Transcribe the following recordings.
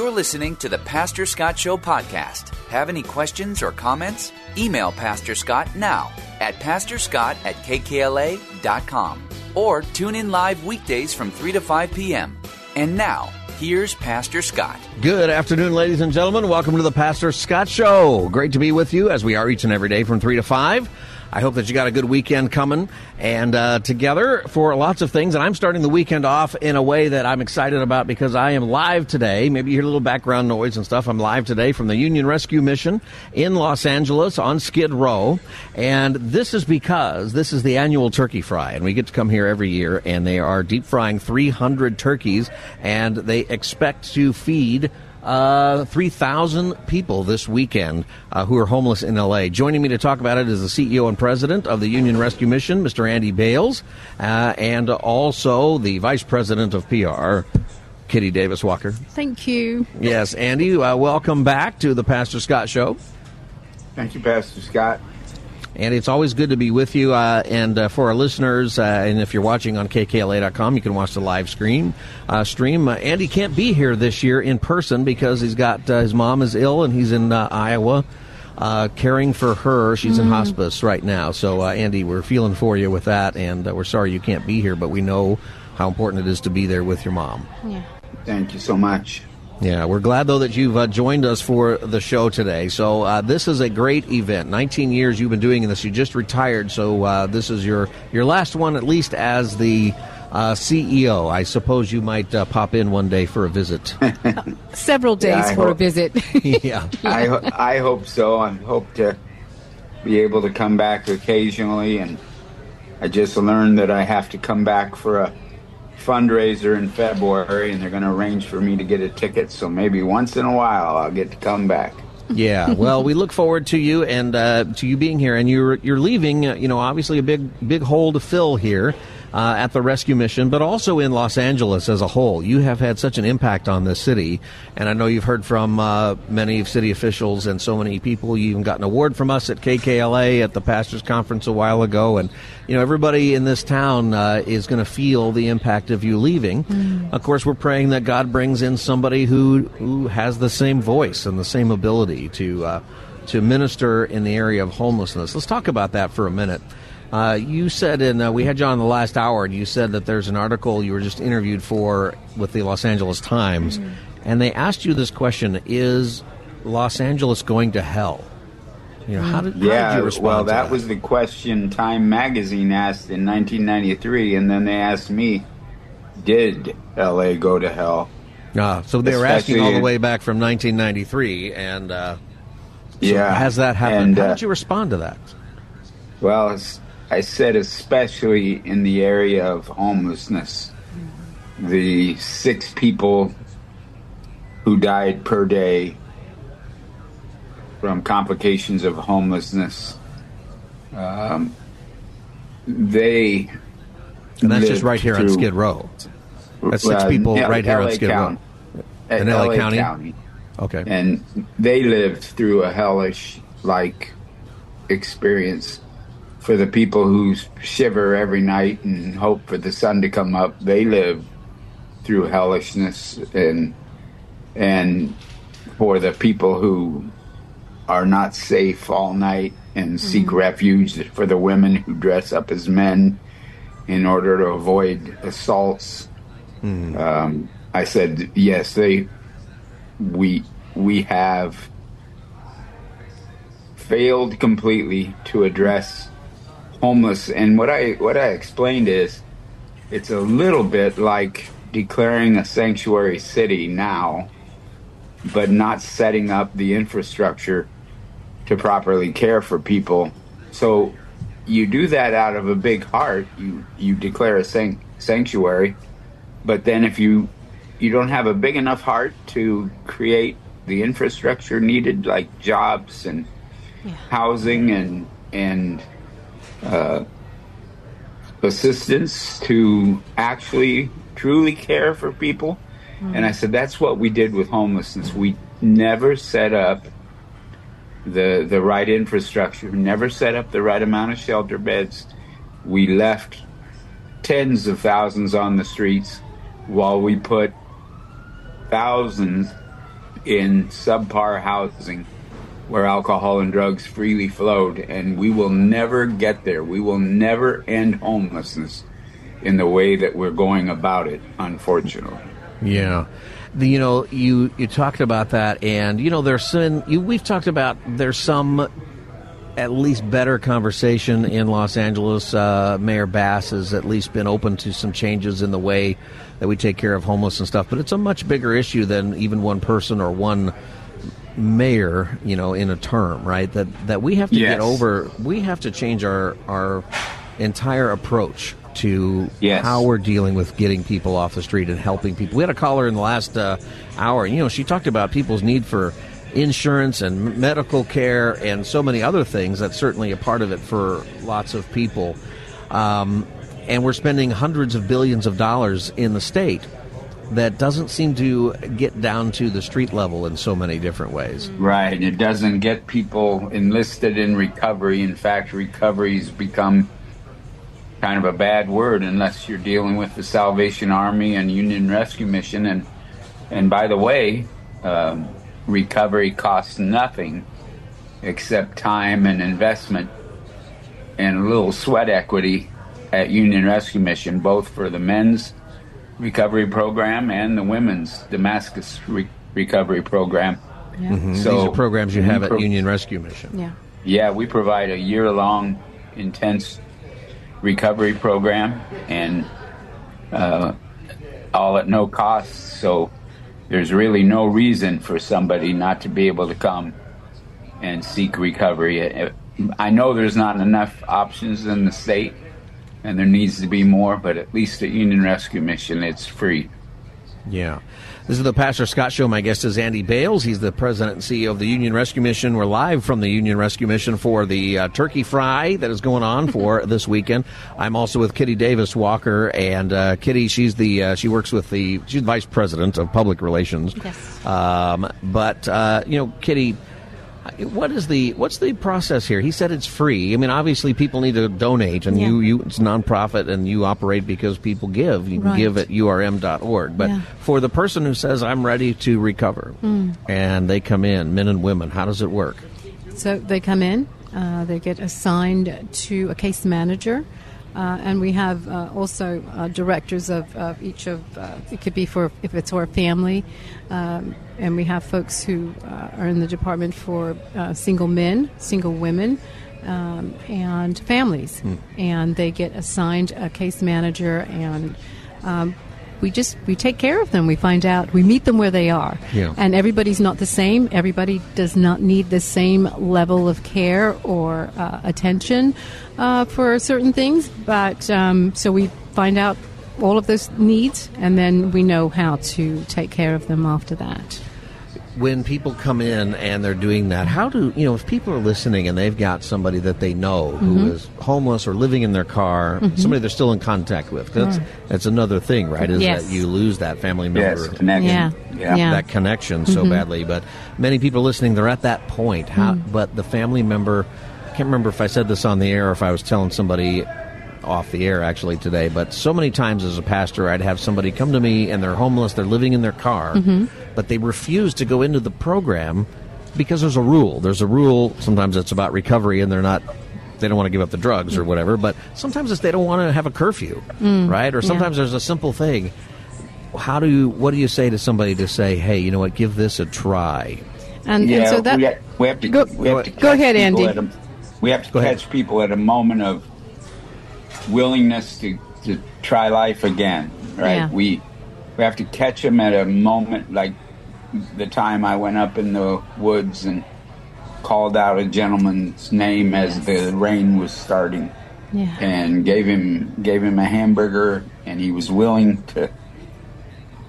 You're listening to the Pastor Scott Show podcast. Have any questions or comments? Email Pastor Scott now at pastorscott at kkla.com or tune in live weekdays from 3 to 5 p.m. And now, here's Pastor Scott. Good afternoon, ladies and gentlemen. Welcome to the Pastor Scott Show. Great to be with you as we are each and every day from 3 to 5. I hope that you got a good weekend coming and uh, together for lots of things. And I'm starting the weekend off in a way that I'm excited about because I am live today. Maybe you hear a little background noise and stuff. I'm live today from the Union Rescue Mission in Los Angeles on Skid Row. And this is because this is the annual turkey fry. And we get to come here every year and they are deep frying 300 turkeys and they expect to feed uh, 3,000 people this weekend uh, who are homeless in LA. Joining me to talk about it is the CEO and president of the Union Rescue Mission, Mr. Andy Bales, uh, and also the vice president of PR, Kitty Davis Walker. Thank you. Yes, Andy, uh, welcome back to the Pastor Scott Show. Thank you, Pastor Scott. And it's always good to be with you. Uh, and uh, for our listeners, uh, and if you're watching on KKLA.com, you can watch the live stream. Uh, stream. Uh, Andy can't be here this year in person because he's got uh, his mom is ill and he's in Iowa. caring for her, she's mm. in hospice right now. So, Andy, we're feeling for you with that, and we're sorry you can't be here, but we know how important it is to be there with your mom. Yeah. Thank you so much. Yeah, we're glad though that you've uh, joined us for the show today. So uh, this is a great event. 19 years you've been doing this. You just retired, so uh, this is your your last one, at least as the uh, CEO. I suppose you might uh, pop in one day for a visit. Several days yeah, for hope, a visit. yeah, I I hope so. I hope to be able to come back occasionally, and I just learned that I have to come back for a fundraiser in February, and they're going to arrange for me to get a ticket. So maybe once in a while, I'll get to come back. Yeah, well, we look forward to you and uh, to you being here, and you're you're leaving. You know, obviously a big big hole to fill here uh, at the rescue mission, but also in Los Angeles as a whole. You have had such an impact on this city, and I know you've heard from uh, many city officials and so many people. You even got an award from us at KKLA at the Pastors Conference a while ago, and you know everybody in this town uh, is going to feel the impact of you leaving. Mm. Of course, we're praying that God brings in somebody who who has the same voice and the same ability to uh, to minister in the area of homelessness. Let's talk about that for a minute. Uh, you said, and uh, we had you on the last hour, and you said that there's an article you were just interviewed for with the Los Angeles Times, mm-hmm. and they asked you this question: Is Los Angeles going to hell? You know, how did, yeah, did you respond? well, that, that, was the question Time Magazine asked in 1993, and then they asked me, "Did L.A. go to hell?" Ah, so they Especially were asking all the way back from 1993, and uh, so yeah, has that happened? And, how uh, did you respond to that? Well, I said especially in the area of homelessness, the six people who died per day from complications of homelessness. Um, they and that's just right here on Skid Row. That's six uh, people right here on Skid Row. In LA, LA County? County. Okay. And they lived through a hellish like experience for the people who shiver every night and hope for the sun to come up. They live through hellishness, and and for the people who are not safe all night and mm-hmm. seek refuge for the women who dress up as men in order to avoid assaults. Mm-hmm. Um, I said yes. They we we have failed completely to address homeless. And what I what I explained is, it's a little bit like declaring a sanctuary city now, but not setting up the infrastructure to properly care for people. So you do that out of a big heart. You you declare a sanctuary, but then if you you don't have a big enough heart to create the infrastructure needed, like jobs and housing and and uh, assistance to actually truly care for people. And I said that's what we did with homelessness. We never set up the the right infrastructure, never set up the right amount of shelter beds. We left tens of thousands on the streets while we put thousands in subpar housing where alcohol and drugs freely flowed and we will never get there. We will never end homelessness in the way that we're going about it, unfortunately. Yeah. The, you know, you you talked about that, and you know, there's some. You, we've talked about there's some at least better conversation in Los Angeles. Uh, Mayor Bass has at least been open to some changes in the way that we take care of homeless and stuff. But it's a much bigger issue than even one person or one mayor, you know, in a term, right? That that we have to Yes. get over. We have to change our our entire approach to Yes. how we're dealing with getting people off the street and helping people. We had a caller in the last uh, hour, and you know, she talked about people's need for insurance and medical care and so many other things. That's certainly a part of it for lots of people. Um, and we're spending hundreds of billions of dollars in the state that doesn't seem to get down to the street level in so many different ways. Right. It doesn't get people enlisted in recovery. In fact, recovery's become kind of a bad word unless you're dealing with the Salvation Army and Union Rescue Mission. And and by the way, um, recovery costs nothing except time and investment and a little sweat equity at Union Rescue Mission, both for the men's recovery program and the women's Damascus re- recovery program. Yeah. Mhm. So These are programs you have we at Union Rescue Mission. Yeah. Yeah, we provide a year long intense recovery program and uh, all at no cost. So there's really no reason for somebody not to be able to come and seek recovery. I know there's not enough options in the state and there needs to be more, but at least at Union Rescue Mission, it's free. Yeah. This is the Pastor Scott Show. My guest is Andy Bales. He's the president and CEO of the Union Rescue Mission. We're live from the Union Rescue Mission for the uh, turkey fry that is going on for this weekend. I'm also with Kitty Davis Walker, and uh, Kitty, she's the uh, she works with the she's the vice president of public relations. Yes. Um, but uh, you know, Kitty, what is the what's the process here? He said it's free. I mean, obviously people need to donate, and Yeah. you you it's nonprofit, and you operate because people give. You can Right. give at urm.org. But Yeah. for the person who says I'm ready to recover, Mm. and they come in, men and women, how does it work? So they come in, uh, they get assigned to a case manager, uh, and we have uh, also uh, directors of, of each of. Uh, it could be for if it's for a family, um, and we have folks who uh, are in the department for uh, single men, single women. Um, and families, and they get assigned a case manager, and um, we just we take care of them. We find out, we meet them where they are, Yeah. and everybody's not the same. Everybody does not need the same level of care or uh, attention uh, for certain things. But um, so we find out all of those needs, and then we know how to take care of them after that. When people come in and they're doing that, how do you know if people are listening and they've got somebody that they know who is Mhm. homeless or living in their car, Mhm. somebody they're still in contact with? 'Cause That's Right. that's another thing, right? Is Yes. that you lose that family member, Yes, connection. Yeah. Yeah. Yeah. that connection so Mhm. badly. But many people listening, they're at that point. How? Mm. But the family member, I can't remember if I said this on the air or if I was telling somebody off the air actually today, but so many times as a pastor, I'd have somebody come to me and they're homeless, they're living in their car, Mhm. but they refuse to go into the program because there's a rule. There's a rule. Sometimes it's about recovery and they're not. They don't want to give up the drugs or whatever, but sometimes it's they don't want to have a curfew, Mm, right? Or yeah. sometimes there's a simple thing. How do you? What do you say to somebody to say, "Hey, you know what? Give this a try." And, yeah, and so that we, ha- we have to Go- we have to go ahead, people Andy. a- we have to catch people at a moment of willingness to, to try life again, right? Yeah. We we have to catch them at a moment like the time I went up in the woods and called out a gentleman's name as the rain was starting yeah. and gave him gave him a hamburger and he was willing to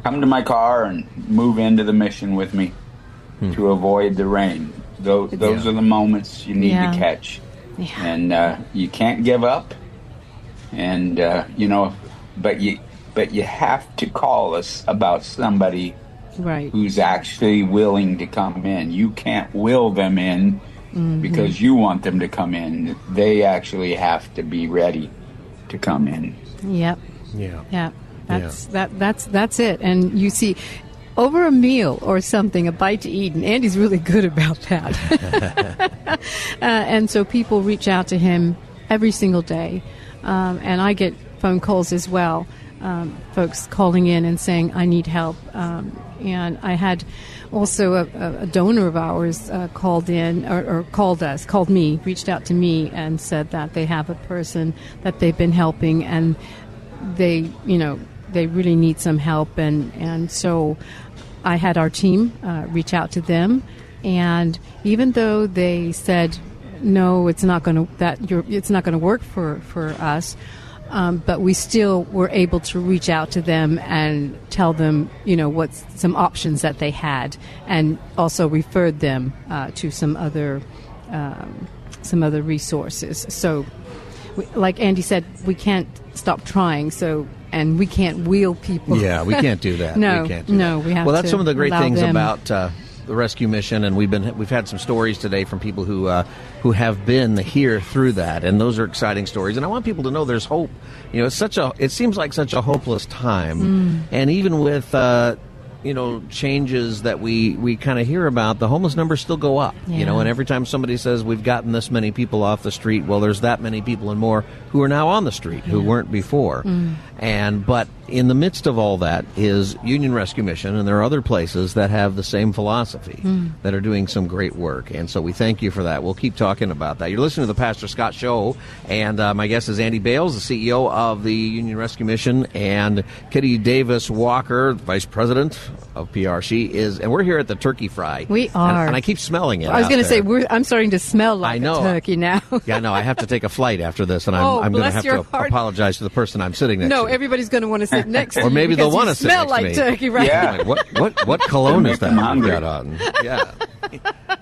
come to my car and move into the mission with me Hmm. to avoid the rain. Those, those are the moments you need Yeah. to catch. Yeah. And uh, you can't give up. And, uh, you know, but you, but you have to call us about somebody Right. who's actually willing to come in. You can't will them in Mm-hmm. because you want them to come in. They actually have to be ready to come in. Yep. Yeah. Yeah, that's that that's that's it. And you see, over a meal or something, a bite to eat, and Andy's really good about that. uh, and so people reach out to him every single day, um, and I get phone calls as well. Um, folks calling in and saying, "I need help," um, and I had also a, a- donor of ours uh, called in or, or called us, called me, reached out to me, and said that they have a person that they've been helping, and they, you know, they really need some help, and and so I had our team uh, reach out to them, and even though they said no, it's not going to that you're, it's not going to work for for us. Um, but we still were able to reach out to them and tell them, you know, what some options that they had, and also referred them uh, to some other um, some other resources. So we, like Andy said, we can't stop trying. So, and we can't wheel people. Yeah, we can't do that. No, we can't do no, that. we have Well, that's some of the great things them- about uh, the rescue mission, and we've been we've had some stories today from people who uh, who have been here through that, and those are exciting stories. And I want people to know there's hope. You know, it's such a it seems like such a hopeless time, Mm. and even with. Uh, you know changes that we we kind of hear about the homeless numbers still go up you know and every time somebody says we've gotten this many people off the street well there's that many people and more who are now on the street who weren't before and but in the midst of all that is union rescue mission and there are other places that have the same philosophy that are doing some great work and so we thank you for that we'll keep talking about that you're listening to the pastor scott show and uh, my guest is andy bales the ceo of the union rescue mission and kitty davis walker vice president of pr she is and we're here at the turkey fry We are. and, i keep smelling it I was going to say we're, I'm starting to smell like I know. a turkey now. Yeah, no, I have to take a flight after this, and I'm, Oh, I'm going to have to heart. apologize to the person I'm sitting next to. no, to. everybody's going to want to sit next to Or maybe they'll wanna sit smell next to like me. turkey, right? Yeah. Like, what what what cologne is that I'm you've got on? Yeah,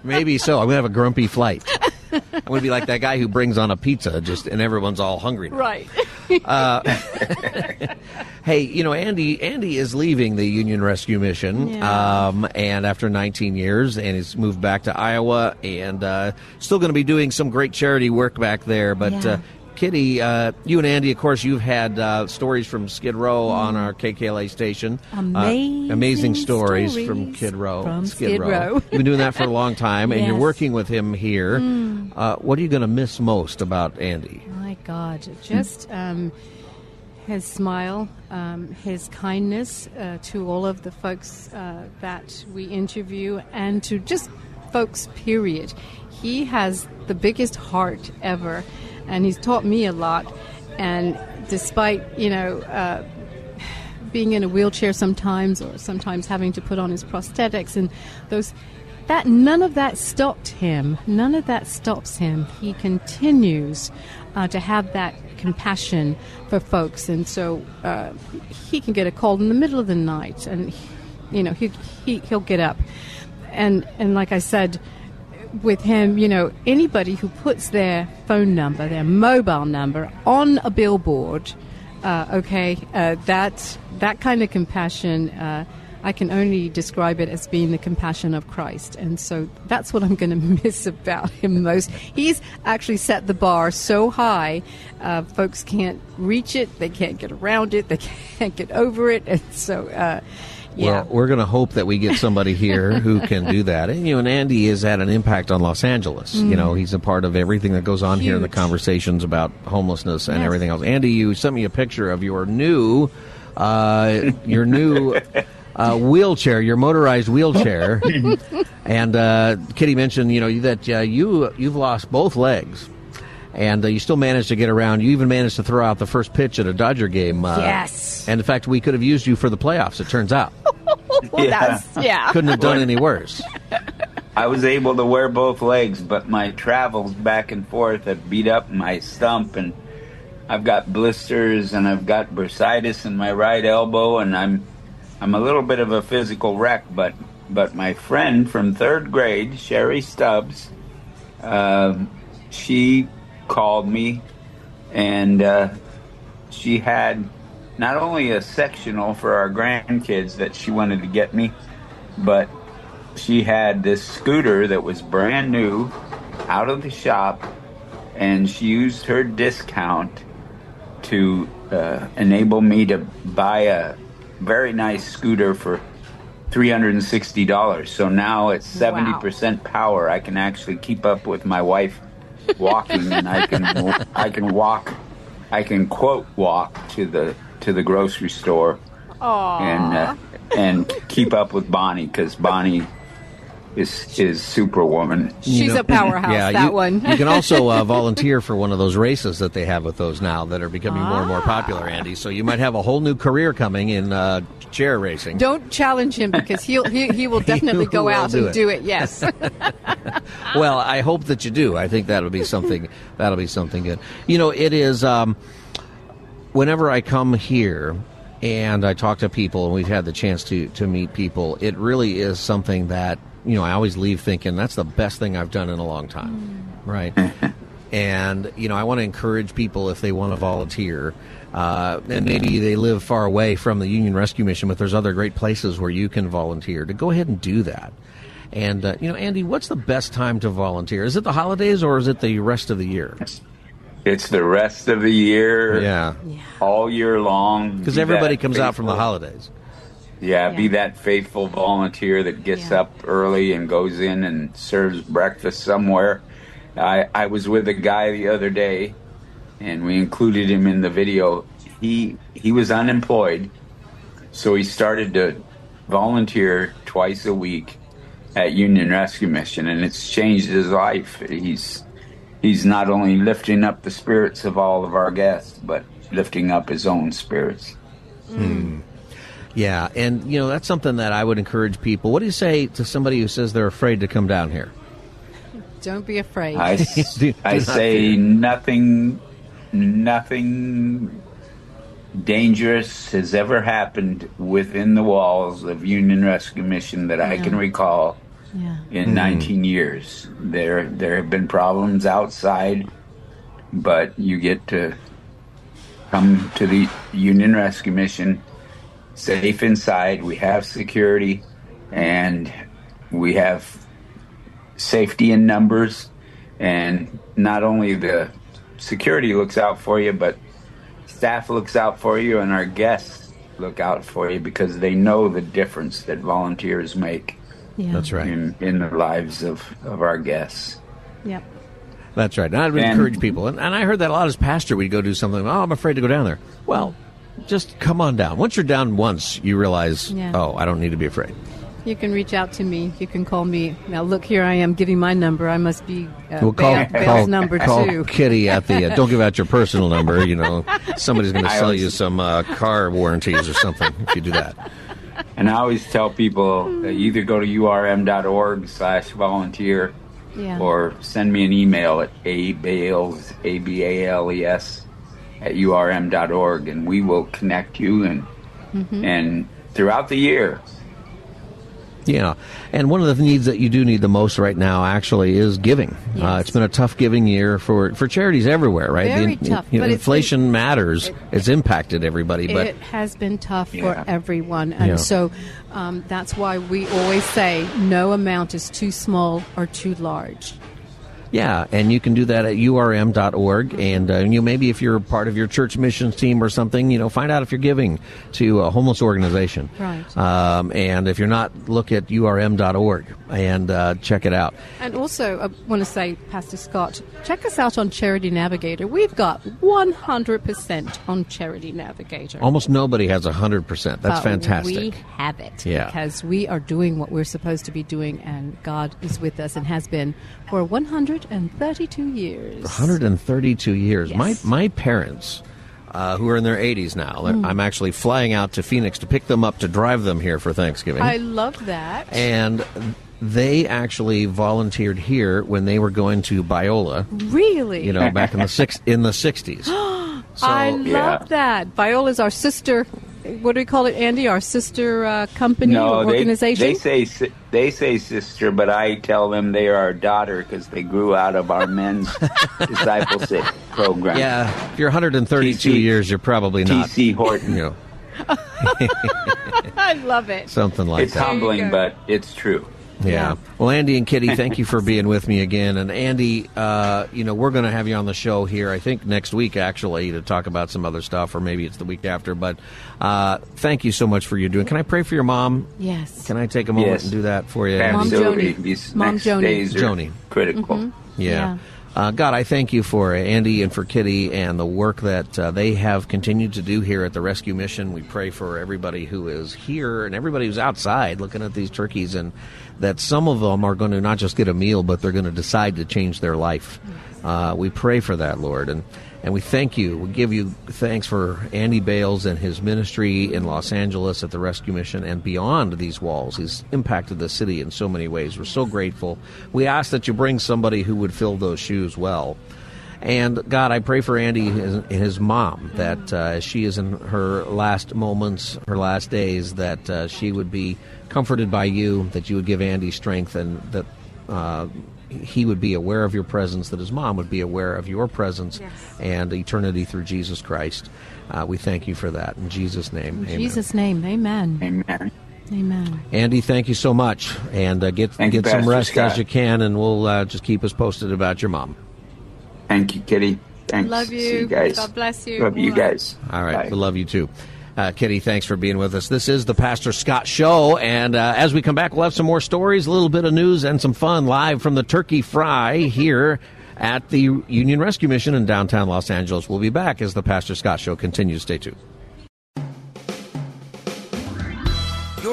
maybe so. I'm going to have a grumpy flight. I'm going to be like that guy who brings on a pizza, just and everyone's all hungry. now. Right. Hey, you know, Andy. Andy is leaving the Union Rescue Mission, Yeah. um, and after 19 years, and he's moved back to Iowa, and uh, still going to be doing some great charity work back there. But Yeah. uh, Kitty, uh, you and Andy, of course, you've had uh, stories from Skid Row on our KKLA station. Uh, Amazing amazing stories, stories from Skid Row. from Skid Row. You've been doing that for a long time, and you're Mm. working with him here. Uh, what are you going to miss most about Andy? My God, just um, his smile, um, his kindness uh, to all of the folks uh, that we interview, and to just folks, period. He has the biggest heart ever, and he's taught me a lot. And despite, you know, uh, being in a wheelchair sometimes, or sometimes having to put on his prosthetics and those. That none of that stopped him. None of that stops him. He continues uh, to have that compassion for folks, and so uh, he can get a call in the middle of the night, and you know he, he he'll get up, and and like I said, with him, you know, anybody who puts their phone number, their mobile number, on a billboard, uh, okay, uh, that that kind of compassion, uh, I can only describe it as being the compassion of Christ, and so that's what I'm going to miss about him most. He's actually set the bar so high, uh, folks can't reach it, they can't get around it, they can't get over it, and so. Uh, yeah. Well, we're going to hope that we get somebody here who can do that. And you know, and Andy has had an impact on Los Angeles. You know, he's a part of everything that goes on here in the conversations about homelessness and Yes. everything else. Andy, you sent me a picture of your new, uh, your new. Uh, wheelchair, your motorized wheelchair, and uh, Kitty mentioned, you know, that uh, you you've lost both legs, and uh, you still managed to get around. You even managed to throw out the first pitch at a Dodger game. Uh, Yes. and in fact, we could have used you for the playoffs. It turns out Well, Yeah. that's, yeah. couldn't have done any worse. I was able to wear both legs, but my travels back and forth have beat up my stump, and I've got blisters and I've got bursitis in my right elbow, and I'm I'm a little bit of a physical wreck, but but my friend from third grade, Sherry Stubbs, um, she called me, and uh, she had not only a sectional for our grandkids that she wanted to get me, but she had this scooter that was brand new out of the shop, and she used her discount to uh, enable me to buy a very nice scooter for $360. So now at 70% power, I can actually keep up with my wife walking and I can I can walk I can quote walk to the to the grocery store and uh, and keep up with Bonnie cuz Bonnie is is superwoman. She's a powerhouse. Yeah, that you, one. you can also uh, volunteer for one of those races that they have with those now that are becoming more and more popular, Andy. So you might have a whole new career coming in uh, chair racing. Don't challenge him because he'll he, he will definitely go will out do and it. do it. Yes. well, I hope that you do. I think that'll be something. that'll be something good. You know, it is. Um, whenever I come here and I talk to people, and we've had the chance to to meet people, it really is something that you know I always leave thinking that's the best thing I've done in a long time, right? and you know I want to encourage people if they want to volunteer. Uh, and maybe they live far away from the Union Rescue Mission, but there's other great places where you can volunteer. To go ahead and do that. And uh, you know, Andy, what's the best time to volunteer? Is it the holidays or is it the rest of the year? It's the rest of the year, Yeah, all year long. because Be everybody that comes out from the holidays. Yeah, be that faithful volunteer that gets Yeah. up early and goes in and serves breakfast somewhere. I, I was with a guy the other day, and we included him in the video. He he was unemployed, so he started to volunteer twice a week at Union Rescue Mission, and it's changed his life. He's he's not only lifting up the spirits of all of our guests, but lifting up his own spirits. Hmm. Yeah, and you know that's something that I would encourage people. What do you say to somebody who says they're afraid to come down here? Don't be afraid. I, s- Do- do I not say fear. nothing, nothing dangerous has ever happened within the walls of Union Rescue Mission that I can recall yeah. in 19 years. There, there have been problems outside, but you get to come to the Union Rescue Mission safe inside. We have security, and we have safety in numbers. And not only the security looks out for you, but staff looks out for you, and our guests look out for you because they know the difference that volunteers make Yeah. That's right. in, in the lives of, of our guests. Yep. That's right. And I would And- encourage people, and, and I heard that a lot as pastor. We'd go do something. Oh, I'm afraid to go down there. Well, just come on down. Once you're down once, you realize, Yeah. oh, I don't need to be afraid. You can reach out to me. You can call me. Now, look, here I am giving my number. I must be uh, We'll call, Bale- Bale's call, number call two. Kitty at the. Uh, don't give out your personal number. You know, somebody's going to sell always- you some uh, car warranties or something if you do that. And I always tell people either go to urm.org slash volunteer Yeah. or send me an email at abales, A-B-A-L-E-S, E at urm.org, and we will connect you. And, Mm-hmm. and throughout the year, Yeah, and one of the needs that you do need the most right now actually is giving. Uh, it's been a tough giving year for, for charities everywhere, right? Very The- tough, you know, but it's inflation matters. it's impacted everybody, but it has been tough Yeah. for everyone, and Yeah. so um, that's why we always say no amount is too small or too large. Yeah, and you can do that at urm.org. And uh, you maybe if you're part of your church missions team or something, you know, find out if you're giving to a homeless organization. Right. Um, and if you're not, look at urm.org and uh, check it out. And also, I want to say, Pastor Scott, check us out on Charity Navigator. We've got 100% on Charity Navigator. Almost nobody has 100%. That's But fantastic. We have it Yeah. because we are doing what we're supposed to be doing, and God is with us and has been for 132 years. 132 years. My Yes. my parents, uh, who are in their 80s now, Hmm. I'm actually flying out to Phoenix to pick them up to drive them here for Thanksgiving. I love that. and they actually volunteered here when they were going to Biola, really, you know, back in the six in the 60s. So, I love Yeah. that. Biola's our sister what do we call it, Andy? Our sister uh, company no, or they, organization? they say they say sister, but I tell them they are our daughter because they grew out of our men's discipleship program. Yeah, if you're 132 TC years, you're probably not. TC Horton. You know, I love it. something like it's that. It's humbling, but it's true. Yeah. Yeah. Well, Andy and Kitty, thank you for being with me again. And Andy, uh, you know, we're going to have you on the show here, I think next week, actually, to talk about some other stuff, or maybe it's the week after. But uh, thank you so much for your doing. Can I pray for your mom? Yes. Can I take a moment Yes. and do that for you? Mom Absolutely. Joni. These Mom next Joni. days are Joni. critical. Yeah. Uh, God, I thank you for Andy and for Kitty and the work that uh, they have continued to do here at the Rescue Mission. We pray for everybody who is here and everybody who's outside looking at these turkeys, and that some of them are going to not just get a meal, but they're going to decide to change their life. Uh, we pray for that, Lord, and and we thank you. We give you thanks for Andy Bales and his ministry in Los Angeles at the Rescue Mission and beyond these walls. He's impacted the city in so many ways. We're so grateful. We ask that you bring somebody who would fill those shoes well. And God, I pray for Andy and his, mom that uh, she is in her last moments, her last days, that uh, she would be comforted by you, that you would give Andy strength, and that uh, he would be aware of your presence, that his mom would be aware of your presence and eternity through Jesus Christ. Uh, we thank you for that. In Jesus' name, In amen. Jesus' name, amen. Amen. Amen. Andy, thank you so much. And uh, get, Thank you, get some Pastor rest Scott. as you can, and we'll uh, just keep us posted about your mom. Thank you, Kitty. Thanks. Love See you. you guys. God bless you. Love you All right. guys. All right. Bye. We love you too. Uh, Kitty, thanks for being with us. This is the Pastor Scott Show. And uh, as we come back, we'll have some more stories, a little bit of news, and some fun live from the Turkey Fry here at the Union Rescue Mission in downtown Los Angeles. We'll be back as the Pastor Scott Show continues. Stay tuned.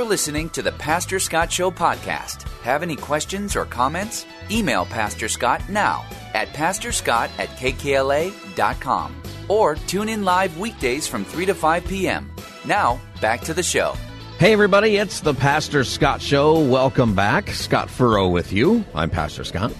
Listening to the Pastor Scott Show podcast. Have any questions or comments? Email Pastor Scott now at pastorscott at kkla.com or tune in live weekdays from 3 to 5 p.m. Now, back to the show. Hey, everybody, it's the Pastor Scott Show. Welcome back. Scott Furrow with you. I'm Pastor Scott.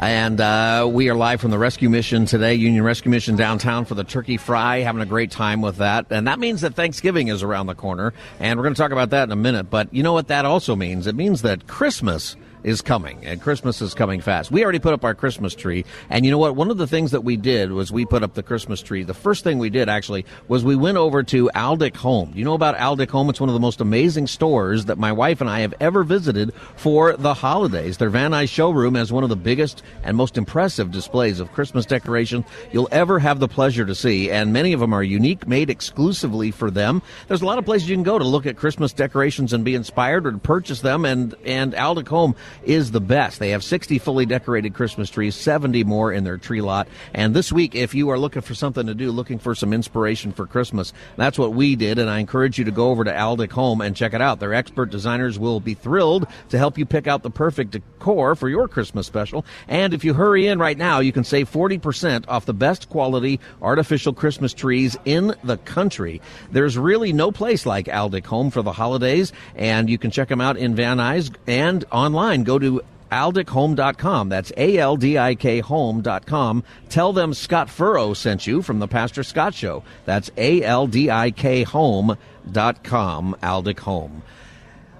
And uh, we are live from the Rescue Mission today, Union Rescue Mission downtown for the Turkey Fry, having a great time with that. And that means that Thanksgiving is around the corner. And we're going to talk about that in a minute. But you know what that also means? It means that Christmas is coming, and Christmas is coming fast. We already put up our Christmas tree, and you know what? One of the things that we did was we put up the Christmas tree. The first thing we did actually was we went over to Aldik Home. You know about Aldik Home? It's one of the most amazing stores that my wife and I have ever visited for the holidays. Their Van Nuys showroom has one of the biggest and most impressive displays of Christmas decorations you'll ever have the pleasure to see, and many of them are unique, made exclusively for them. There's a lot of places you can go to look at Christmas decorations and be inspired or to purchase them, and and Aldik Home is the best. They have 60 fully decorated Christmas trees, 70 more in their tree lot. And this week, if you are looking for something to do, looking for some inspiration for Christmas, that's what we did. And I encourage you to go over to Aldik Home and check it out. Their expert designers will be thrilled to help you pick out the perfect decor for your Christmas special. And if you hurry in right now, you can save 40% off the best quality artificial Christmas trees in the country. There's really no place like Aldik Home for the holidays, and you can check them out in Van Nuys and online. Go to aldikhome.com. That's A-L-D-I-K home.com. Tell them Scott Furrow sent you from the Pastor Scott Show. That's A-L-D-I-K home.com, Aldik Home.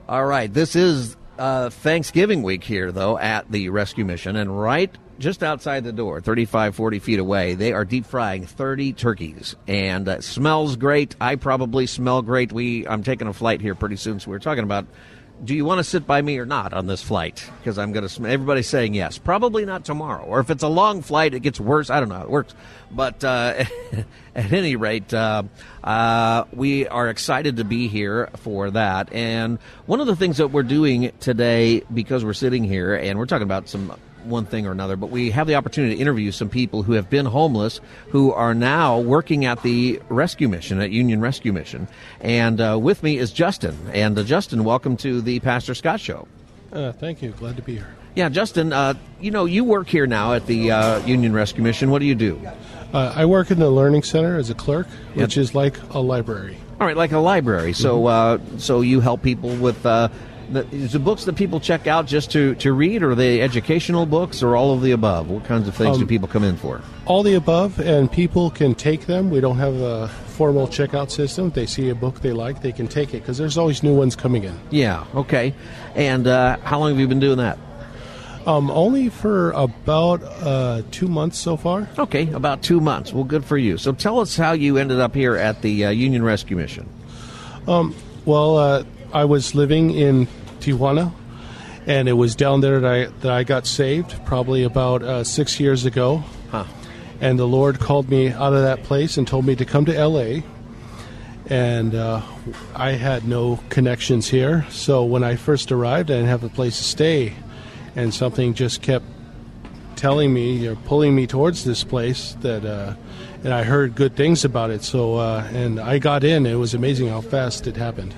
All right, this is uh, Thanksgiving week here, though, at the rescue mission, and right just outside the door, 35, 40 feet away, they are deep frying 30 turkeys, and uh, smells great. I probably smell great. We, I'm taking a flight here pretty soon, so we're talking about. Do you want to sit by me or not on this flight? Because I'm going to. Everybody's saying yes. Probably not tomorrow. Or if it's a long flight, it gets worse. I don't know how it works. But uh, at any rate, uh, uh, we are excited to be here for that. And one of the things that we're doing today, because we're sitting here and we're talking about some one thing or another, but we have the opportunity to interview some people who have been homeless who are now working at the rescue mission, at Union Rescue Mission. And uh, with me is Justin. And uh, Justin, welcome to the Pastor Scott Show. Uh, thank you. Glad to be here. Yeah, Justin, uh, you know, you work here now at the uh, Union Rescue Mission. What do you do? Uh, I work in the Learning Center as a clerk, Yep. which is like a library. All right, like a library. So, uh, so you help people with, uh, the, is the books that people check out just to, to read, or are they educational books, or all of the above? What kinds of things do Um, people come in for? All the above, and people can take them. We don't have a formal checkout system. If they see a book they like, they can take it because there's always new ones coming in. Yeah, okay. And uh, how long have you been doing that? Um, only for about uh, two months so far. Okay, about two months. Well, good for you. So tell us how you ended up here at the uh, Union Rescue Mission. Um, well, uh, I was living in Tijuana, and it was down there that I that I got saved, probably about uh, six years ago. Huh. And the Lord called me out of that place and told me to come to L.A. And uh, I had no connections here, so when I first arrived, I didn't have a place to stay, and something just kept telling me or pulling me towards this place that. Uh, and I heard good things about it, so uh, and I got in. It was amazing how fast it happened.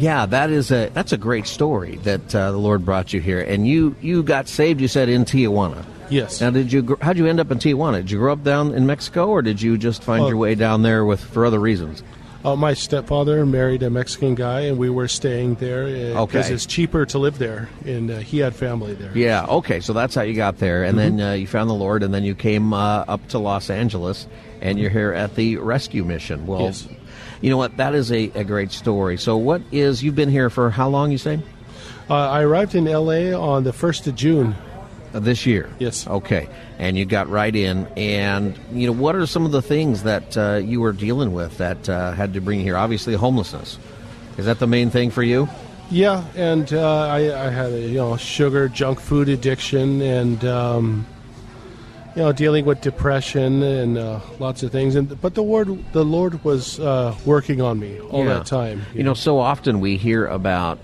Yeah, that is a that's a great story that uh, the Lord brought you here, and you you got saved. You said in Tijuana. Yes. Now, did you how'd you end up in Tijuana? Did you grow up down in Mexico, or did you just find Oh. your way down there with for other reasons? Uh, my stepfather married a Mexican guy, and we were staying there because Okay. it's cheaper to live there, and uh, he had family there. Yeah. Okay. So that's how you got there, and then uh, you found the Lord, and then you came uh, up to Los Angeles, and you're here at the rescue mission. Well, Yes. You know what? That is a, a great story. So, what is you've been here for how long? You say Uh, I arrived in L.A. on the first of June. Uh, this year. Yes. Okay. And you got right in, and you know what are some of the things that uh, you were dealing with that uh, had to bring you here? Obviously, homelessness. Is that the main thing for you? Yeah, and uh, I, I had a you know sugar, junk food addiction, and um, you know dealing with depression and uh, lots of things. And but the Lord, the Lord was uh, working on me all Yeah. that time. You know, so often we hear about,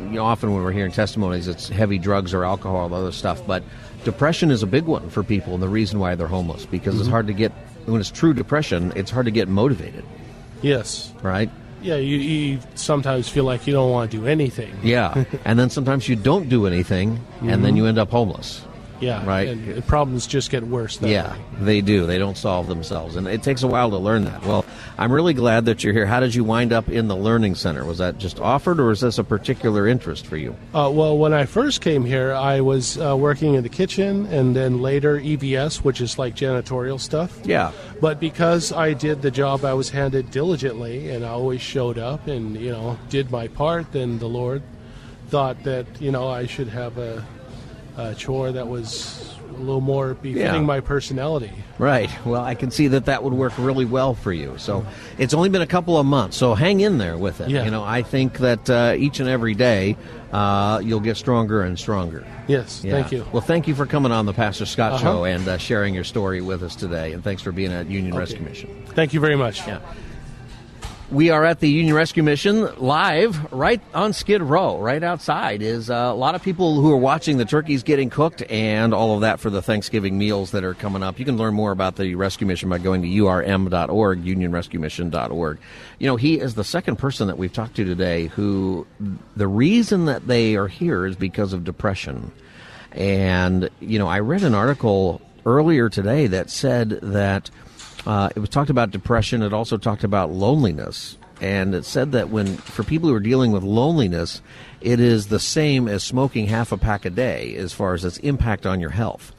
you know, often when we're hearing testimonies, it's heavy drugs or alcohol or other stuff. But depression is a big one for people, and the reason why they're homeless because it's Mhm. hard to get when it's true depression. It's hard to get motivated, Yes. right? Yeah, you, you sometimes feel like you don't want to do anything. Yeah, and then sometimes you don't do anything, and then Mhm. you end up homeless. Yeah, Right. And the problems just get worse. Yeah, way. they do. They don't solve themselves, and it takes a while to learn that. Well, I'm really glad that you're here. How did you wind up in the learning center? Was that just offered, or is this a particular interest for you? Uh, well, when I first came here, I was uh, working in the kitchen, and then later EVS, which is like janitorial stuff. Yeah. But because I did the job I was handed diligently, and I always showed up and you know did my part, then the Lord thought that you know I should have a, a chore that was a little more befitting Yeah. my personality. Right. Well, I can see that that would work really well for you. So it's only been a couple of months, so hang in there with it. Yeah. You know, I think that uh, each and every day uh, you'll get stronger and stronger. Yes, Yeah. thank you. Well, thank you for coming on the Pastor Scott Uh-huh. Show and uh, sharing your story with us today. And thanks for being at Union Okay. Rescue Mission. Thank you very much. Yeah. We are at the Union Rescue Mission live right on Skid Row. Right outside is uh, a lot of people who are watching the turkeys getting cooked and all of that for the Thanksgiving meals that are coming up. You can learn more about the rescue mission by going to urm.org, unionrescuemission.org. You know, he is the second person that we've talked to today who the reason that they are here is because of depression. And, you know, I read an article earlier today that said that uh, it was talked about depression. It also talked about loneliness. And it said that when, for people who are dealing with loneliness, it is the same as smoking half a pack a day as far as its impact on your health,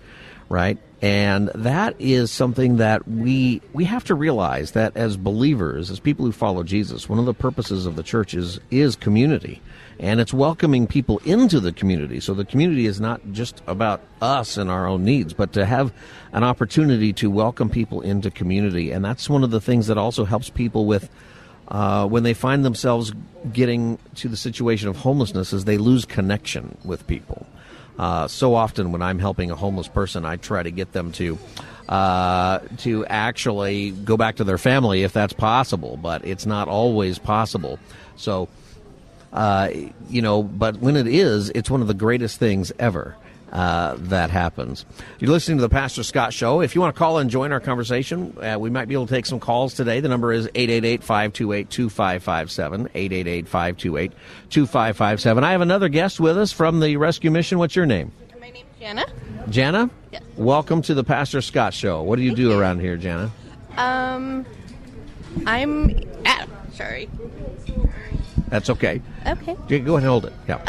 right? And that is something that we, we have to realize that as believers, as people who follow Jesus, one of the purposes of the church is, is community and it's welcoming people into the community. So the community is not just about us and our own needs, but to have an opportunity to welcome people into community. And that's one of the things that also helps people with uh, when they find themselves getting to the situation of homelessness is they lose connection with people. Uh, so often when I'm helping a homeless person, I try to get them to uh, to actually go back to their family if that's possible, but it's not always possible. So uh, you know, but when it is, it's one of the greatest things ever. Uh, that happens. You're listening to the Pastor Scott Show. If you want to call and join our conversation, uh, we might be able to take some calls today. The number is 888-528-2557, 888-528-2557. I have another guest with us from the Rescue Mission. What's your name? My name's Jana. Jana? Yes. Welcome to the Pastor Scott Show. What do you do around here, Jana? Um, I'm. Sorry. That's okay. Okay. Yeah, Go ahead and hold it. Yeah.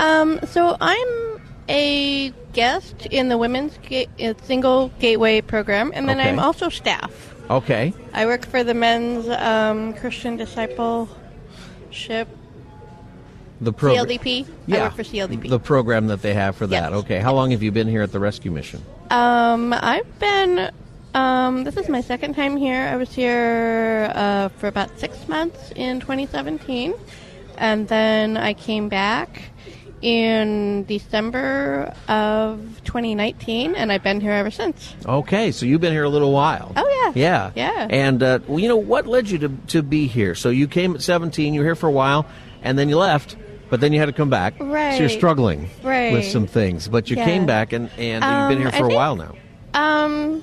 Um, so I'm a guest in the Women's Ga- uh, Single Gateway program, and then Okay. I'm also staff. Okay. I work for the Men's um, Christian Discipleship The program. CLDP. I work for CLDP. The program that they have for that. Yes. Okay. How long have you been here at the rescue mission? Um, I've been. Um, this is my second time here. I was here uh, for about six months in 2017, and then I came back in December of 2019, and I've been here ever since. Okay, so you've been here a little while. Oh yeah, Yeah. yeah. And, uh, well, you know, what led you to, to be here? So you came at 17, you were here for a while, and then you left, but then you had to come back. Right. So you're Right. struggling with some things. But you Yeah. came back, and, and you've Um, been here for a think- while now. Um,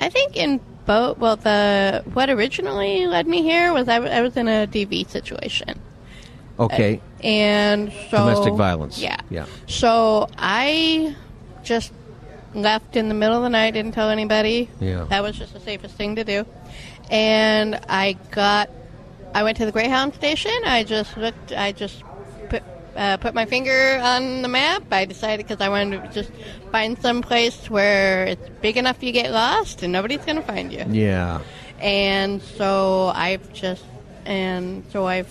I think in both. Well, the what originally led me here was I, w- I was in a DV situation. Okay. and so Domestic violence. Yeah, Yeah. So I just left in the middle of the night, didn't tell anybody. Yeah. that was just the safest thing to do. And I got, I went to the Greyhound station. I just looked. I just uh, put my finger on the map. I decided because I wanted to just find some place where it's big enough you get lost and nobody's going to find you. Yeah. And so I've just, and so I've,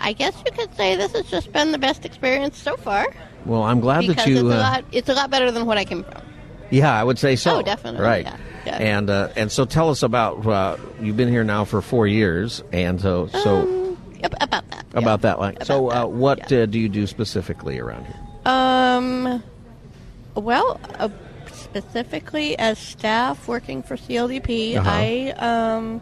I guess you could say this has just been the best experience so far. Well, I'm glad because that you. it's a uh, lot, it's a lot better than what I came from. Yeah, I would say so. Oh, definitely, Right. yeah. And uh, and so tell us about uh, you've been here now for four years, and so so Um, about that. about that. Like, so About uh, that, what uh, do you do specifically around here? Um, well, uh, specifically as staff working for CLDP, Uh-huh. I um,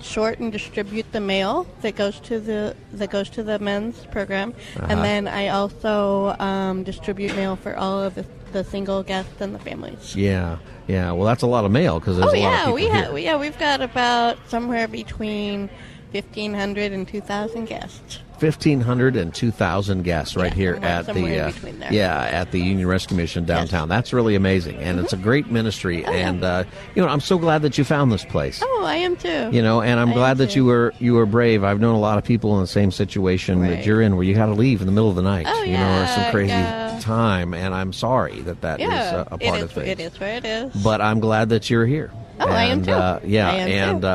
sort and distribute the mail that goes to the that goes to the men's program, Uh-huh. and then I also um, distribute mail for all of the, the single guests and the families. Yeah, yeah. Well, that's a lot of mail because there's oh a lot of yeah, people we here. have yeah we've got about somewhere between. 1,500 and 2,000 guests. 1,500 and 2,000 guests right Yeah, here at the uh, yeah at the Union Rescue Mission downtown. That's really amazing, and it's a great ministry. And uh, you know, I'm so glad that you found this place. Oh, I am too. You know, and I'm I glad that too. you were you were brave. I've known a lot of people in the same situation that you're in, where you had to leave in the middle of the night. Oh, you know, or some crazy yeah. time, and I'm sorry that that is Yeah, a, a part is, of things. It is what it is. But I'm glad that you're here. Oh, I am and, too. Uh, yeah, am and too.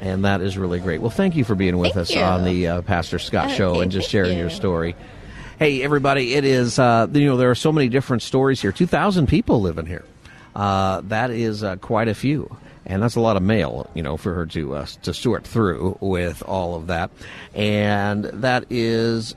And that is really great. Well, thank you for being with Thank us you. on the uh, Pastor Scott Show Okay, and just sharing you. your story. Hey, everybody! It is uh, you know there are so many different stories here. Two thousand people living here. Uh, that is uh, quite a few. And that's a lot of mail, you know, for her to uh, to sort through with all of that, and that is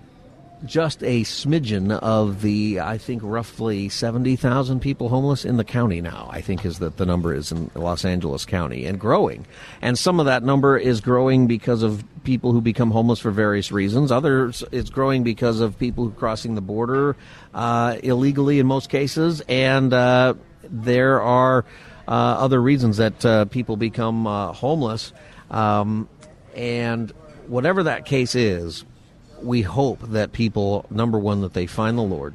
just a smidgen of the, I think, roughly 70,000 people homeless in the county now, I think is that the number is in Los Angeles County and growing. And some of that number is growing because of people who become homeless for various reasons. Others, it's growing because of people crossing the border uh, illegally in most cases. And uh, there are uh, other reasons that uh, people become uh, homeless. Um, and whatever that case is, we hope that people, number one, that they find the Lord,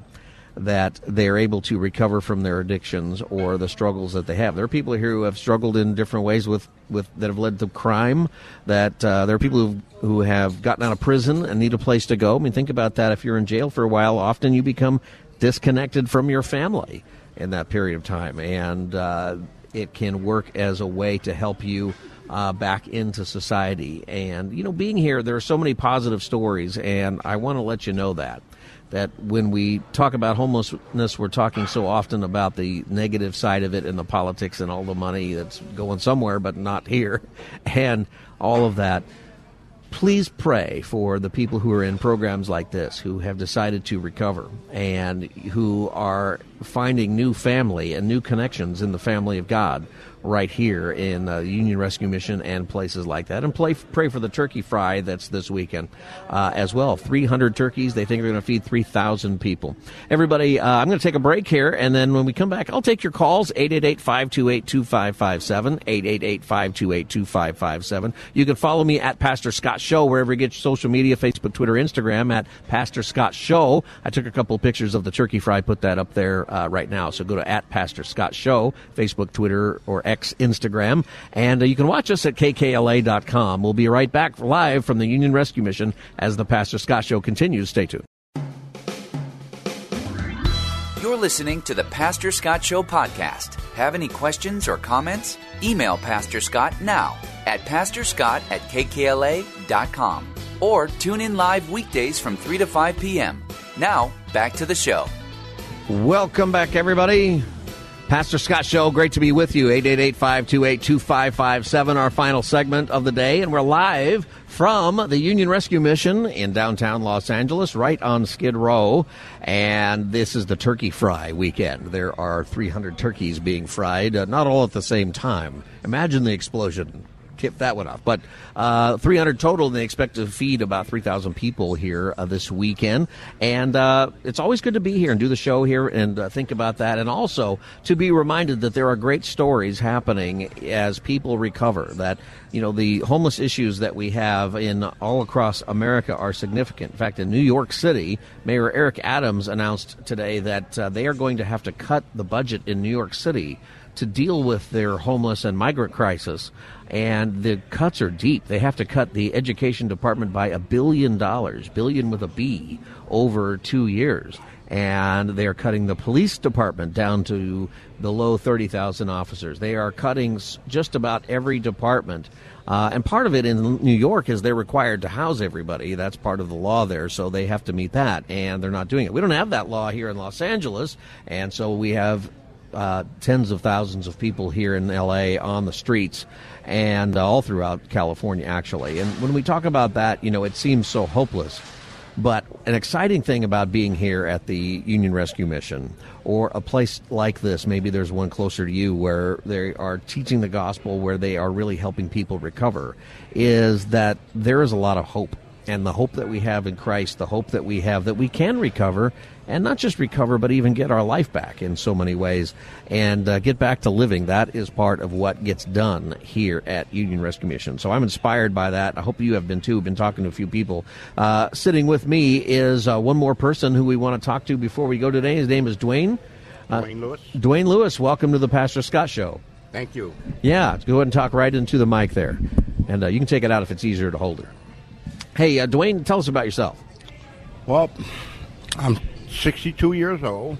that they're able to recover from their addictions or the struggles that they have. There are people here who have struggled in different ways with, with that have led to crime. That uh, there are people who who have gotten out of prison and need a place to go. I mean, think about that. If you're in jail for a while, often you become disconnected from your family in that period of time, and uh, it can work as a way to help you uh, back into society. And you know, being here, there are so many positive stories, and I want to let you know that that when we talk about homelessness, we're talking so often about the negative side of it and the politics and all the money that's going somewhere but not here, and all of that please pray for the people who are in programs like this who have decided to recover and who are finding new family and new connections in the family of God right here in the Union Rescue Mission and places like that. And play, pray for the turkey fry that's this weekend uh, as well. 300 turkeys. They think they're going to feed 3,000 people. Everybody, uh, I'm going to take a break here, and then when we come back, I'll take your calls 888 528 2557. 888 528 2557. You can follow me at Pastor Scott Show wherever you get your social media Facebook, Twitter, Instagram at Pastor Scott Show. I took a couple pictures of the turkey fry, put that up there uh, right now. So go to at Pastor Scott Show, Facebook, Twitter, or X X, Instagram, and uh, you can watch us at kkla.com. We'll be right back live from the Union Rescue Mission as the Pastor Scott Show continues. Stay tuned. You're listening to the Pastor Scott Show podcast. Have any questions or comments? Email Pastor Scott now at pastorscott at kkla.com or tune in live weekdays from 3 to 5 p.m. Now, back to the show. Welcome back, everybody. Pastor Scott Show, great to be with you. 888-528-2557, our final segment of the day, and we're live from the Union Rescue Mission in downtown Los Angeles, right on Skid Row. And this is the turkey fry weekend. There are 300 turkeys being fried, uh, not all at the same time. Imagine the explosion tip that one off. But uh, 300 total, and they expect to feed about 3,000 people here uh, this weekend. And uh, it's always good to be here and do the show here and uh, think about that. And also to be reminded that there are great stories happening as people recover. That, you know, the homeless issues that we have in all across America are significant. In fact, in New York City, Mayor Eric Adams announced today that uh, they are going to have to cut the budget in New York City to deal with their homeless and migrant crisis. And the cuts are deep. They have to cut the education department by a billion dollars, billion with a B, over two years. And they are cutting the police department down to below 30,000 officers. They are cutting just about every department. Uh, and part of it in New York is they're required to house everybody. That's part of the law there, so they have to meet that, and they're not doing it. We don't have that law here in Los Angeles, and so we have uh, tens of thousands of people here in LA on the streets and uh, all throughout California, actually. And when we talk about that, you know, it seems so hopeless. But an exciting thing about being here at the Union Rescue Mission or a place like this, maybe there's one closer to you where they are teaching the gospel, where they are really helping people recover, is that there is a lot of hope and the hope that we have in Christ, the hope that we have that we can recover, and not just recover, but even get our life back in so many ways and uh, get back to living. That is part of what gets done here at Union Rescue Mission. So I'm inspired by that. I hope you have been too. Been talking to a few people. Uh, sitting with me is uh, one more person who we want to talk to before we go today. His name is Dwayne. Uh, Dwayne Lewis. Dwayne Lewis, welcome to the Pastor Scott Show. Thank you. Yeah, go ahead and talk right into the mic there. And uh, you can take it out if it's easier to hold her. Hey, uh, Dwayne, tell us about yourself. Well, I'm 62 years old.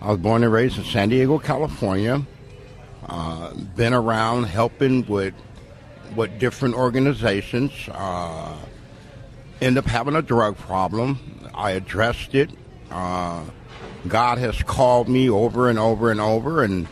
I was born and raised in San Diego, California. Uh, been around helping with with different organizations. Uh, end up having a drug problem. I addressed it. Uh, God has called me over and over and over, and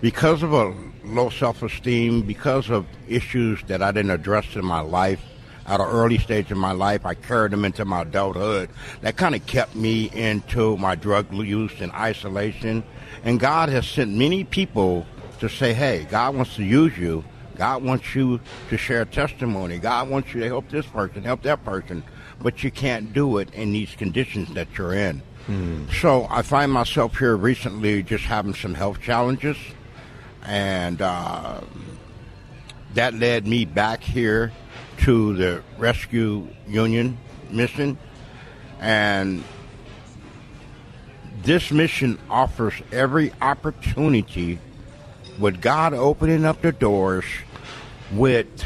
because of a low self esteem, because of issues that I didn't address in my life, at an early stage in my life. I carried them into my adulthood. That kind of kept me into my drug use and isolation. And God has sent many people to say, hey, God wants to use you. God wants you to share testimony. God wants you to help this person, help that person. But you can't do it in these conditions that you're in. Hmm. So I find myself here recently just having some health challenges. And uh, that led me back here to the Rescue Union mission, and this mission offers every opportunity with God opening up the doors with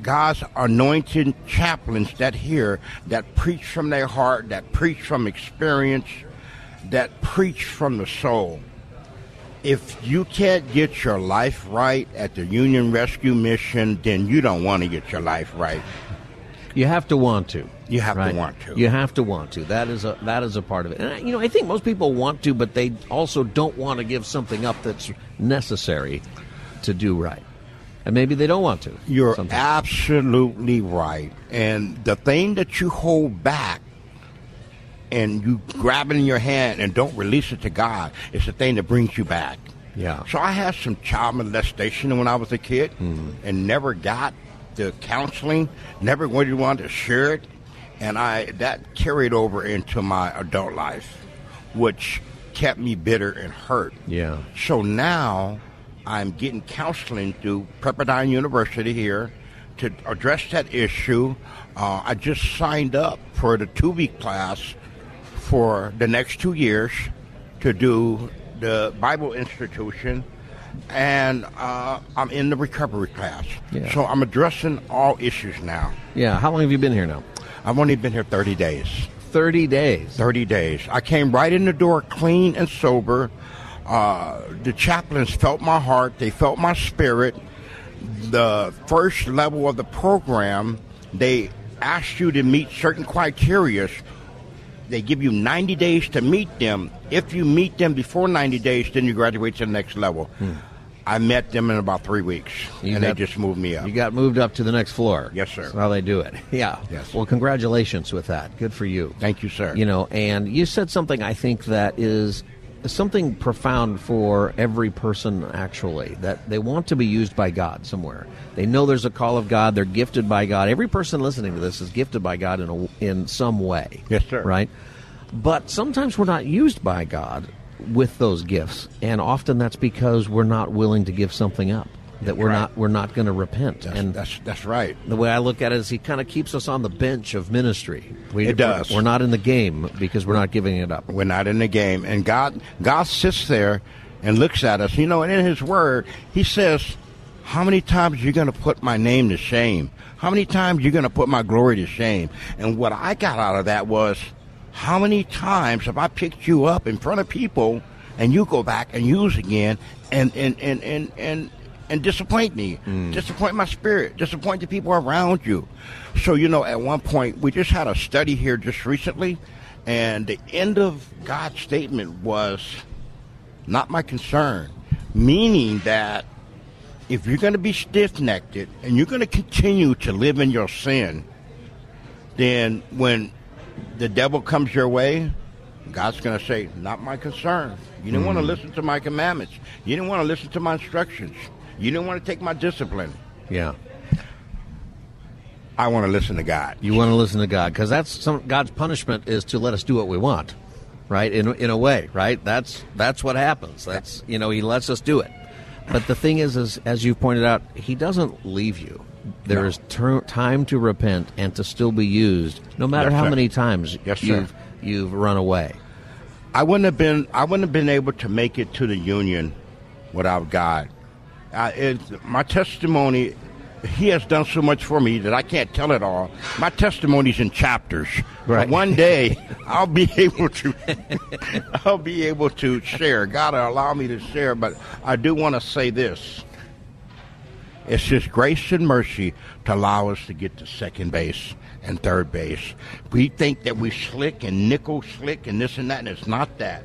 God's anointed chaplains that hear, that preach from their heart, that preach from experience, that preach from the soul if you can't get your life right at the Union Rescue Mission, then you don't want to get your life right. You have to want to. You have right? to want to. You have to want to. That is a that is a part of it. And you know, I think most people want to, but they also don't want to give something up that's necessary to do right. And maybe they don't want to. You're sometimes. absolutely right. And the thing that you hold back and you grab it in your hand and don't release it to God, it's the thing that brings you back. Yeah. So I had some child molestation when I was a kid mm. and never got the counseling, never really wanted to share it, and I that carried over into my adult life, which kept me bitter and hurt. Yeah. So now I'm getting counseling through Pepperdine University here to address that issue. Uh, I just signed up for the two week class for the next two years to do the Bible Institution and uh, I'm in the recovery class. Yeah. So I'm addressing all issues now. Yeah. How long have you been here now? I've only been here 30 days. 30 days. 30 days. I came right in the door clean and sober. Uh, the chaplains felt my heart, they felt my spirit. The first level of the program, they asked you to meet certain criteria. They give you 90 days to meet them. If you meet them before 90 days, then you graduate to the next level. Hmm. I met them in about three weeks, You and got- they just moved me up. You got moved up to the next floor. Yes, sir. That's how they do it. Yeah. Yes. Well, congratulations with that. Good for you. Thank you, sir. You know, and you said something I think that is something profound for every person actually that they want to be used by God somewhere. They know there's a call of God, they're gifted by God. Every person listening to this is gifted by God in a, in some way. Yes, sir. Right? But sometimes we're not used by God with those gifts, and often that's because we're not willing to give something up. That we're Right. not we're not going to repent. That's, and that's that's right. the way I look at it is he kind of keeps us on the bench of ministry. We, It does. We're, we're not in the game because we're not giving it up. We're not in the game. And God God sits there and looks at us. You know, and in his word, he says, How many times are you gonna put my name to shame? How many times are you gonna put my glory to shame? And what I got out of that was how many times have I picked you up in front of people and you go back and use again and and and and, and and disappoint me, mm. disappoint my spirit, disappoint the people around you. So, you know, at one point, we just had a study here just recently, and the end of God's statement was not my concern, meaning that if you're going to be stiff necked and you're going to continue to live in your sin, then when the devil comes your way, God's going to say, Not my concern. You didn't want to mm. listen to my commandments. You didn't want to listen to my instructions. You didn't want to take my discipline. Yeah. I want to listen to God. You want to listen to God because that's some God's punishment is to let us do what we want, right? In in a way, right? That's that's what happens. That's you know He lets us do it. But the thing is, is as you pointed out, He doesn't leave you. There No. is ter- time to repent and to still be used, no matter Yes, how sir. many times Yes, you've you've run away. I wouldn't have been. I wouldn't have been able to make it to the union without God. I, it, my testimony, He has done so much for me that I can't tell it all. My testimony's in chapters. But one day I'll be able to. I'll be able to share. God will allow me to share. But I do want to say this. It's His grace and mercy to allow us to get to second base and third base. We think that we slick and nickel slick and this and that, and it's not that.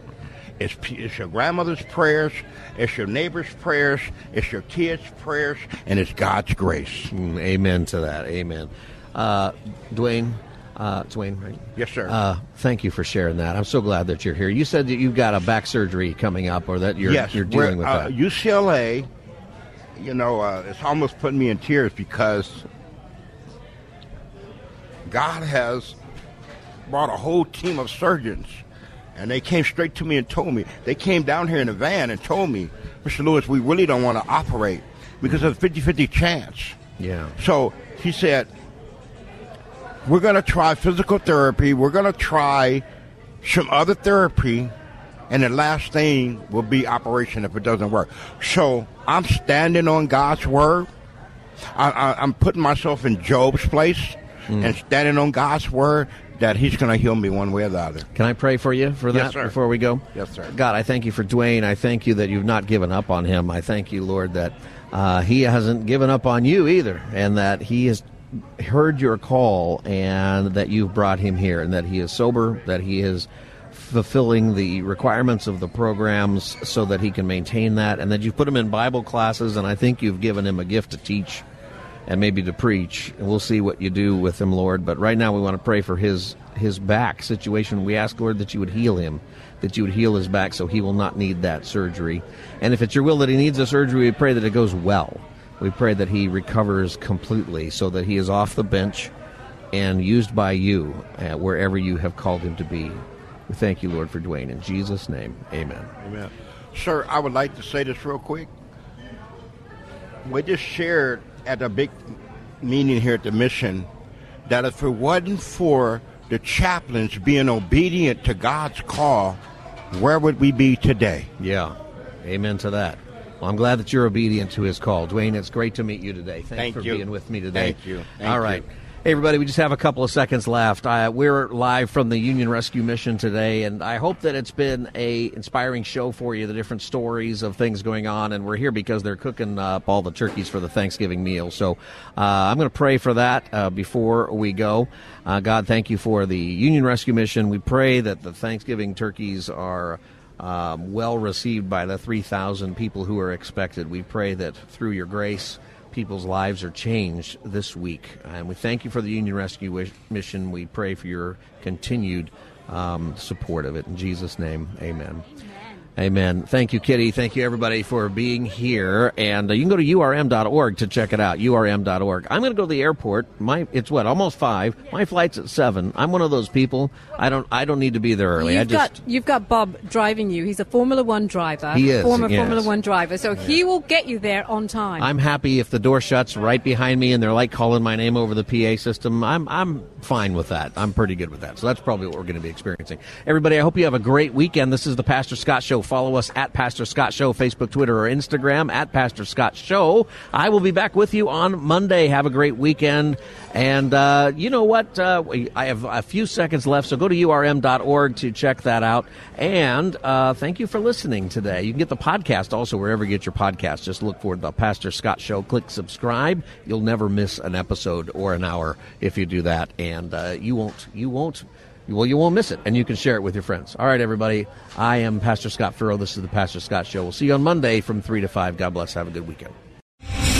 It's, it's your grandmother's prayers, it's your neighbor's prayers, it's your kids' prayers, and it's God's grace. Mm, amen to that. Amen. Uh, Dwayne, uh, Dwayne, right? Yes, sir. Uh, thank you for sharing that. I'm so glad that you're here. You said that you've got a back surgery coming up, or that you're yes, you're dealing with uh, that. UCLA, you know, uh, it's almost putting me in tears because God has brought a whole team of surgeons, and they came straight to me and told me. They came down here in a van and told me, Mr. Lewis, we really don't want to operate because of the 50 50 chance. yeah. So he said, We're going to try physical therapy. We're going to try some other therapy. And the last thing will be operation if it doesn't work. So I'm standing on God's word. I, I, I'm putting myself in Job's place and standing on God's word that He's going to heal me one way or the other. Can I pray for you for that Yes, before we go? Yes, sir. God, I thank you for Dwayne. I thank you that you've not given up on him. I thank you, Lord, that uh, he hasn't given up on you either, and that he has heard your call, and that you've brought him here, and that he is sober, that he is fulfilling the requirements of the programs so that he can maintain that, and that you've put him in Bible classes, and I think you've given him a gift to teach and maybe to preach. And we'll see what you do with him, Lord. But right now, we want to pray for his his back situation. We ask, Lord, that you would heal him, that you would heal his back, so he will not need that surgery. And if it's your will that he needs the surgery, we pray that it goes well. We pray that he recovers completely, so that he is off the bench and used by you uh, wherever you have called him to be. We thank you, Lord, for Dwayne. In Jesus' name, Amen. Amen. Sir, I would like to say this real quick. We just shared at a big meeting here at the mission that if it wasn't for the chaplains being obedient to God's call, where would we be today? Yeah, Amen to that. Well, I'm glad that you're obedient to his call. Dwayne, it's great to meet you today. Thanks Thank for you. being with me today. Thank you. Thank All right. you. Hey, everybody, we just have a couple of seconds left. Uh, we're live from the Union Rescue Mission today, and I hope that it's been a inspiring show for you, the different stories of things going on. And we're here because they're cooking up all the turkeys for the Thanksgiving meal. So uh, I'm going to pray for that uh, before we go. Uh, God, thank you for the Union Rescue Mission. We pray that the Thanksgiving turkeys are um, well received by the 3,000 people who are expected. We pray that through your grace, people's lives are changed this week. And we thank you for the Union Rescue Mission. We pray for your continued um, support of it. In Jesus' name, amen. Amen. Thank you, Kitty. Thank you, everybody, for being here. And uh, you can go to urm.org to check it out. urm.org. I'm going to go to the airport. My it's what almost five. My flight's at seven. I'm one of those people. I don't I don't need to be there early. You've I just got you've got Bob driving you. He's a Formula One driver. He is, former yes. Formula One driver. So he will get you there on time. I'm happy if the door shuts right behind me and they're like calling my name over the PA system. I'm I'm fine with that. I'm pretty good with that. So that's probably what we're going to be experiencing. Everybody, I hope you have a great weekend. This is the Pastor Scott Show. Follow us at Pastor Scott Show, Facebook, Twitter, or Instagram at Pastor Scott Show. I will be back with you on Monday. Have a great weekend. And uh, you know what? Uh, I have a few seconds left, so go to urm.org to check that out. And uh, thank you for listening today. You can get the podcast also wherever you get your podcast. Just look for the Pastor Scott Show. Click subscribe. You'll never miss an episode or an hour if you do that, and uh, you won't. You won't. Well, you won't miss it, and you can share it with your friends. All right, everybody. I am Pastor Scott Furrow. This is the Pastor Scott Show. We'll see you on Monday from three to five. God bless. Have a good weekend.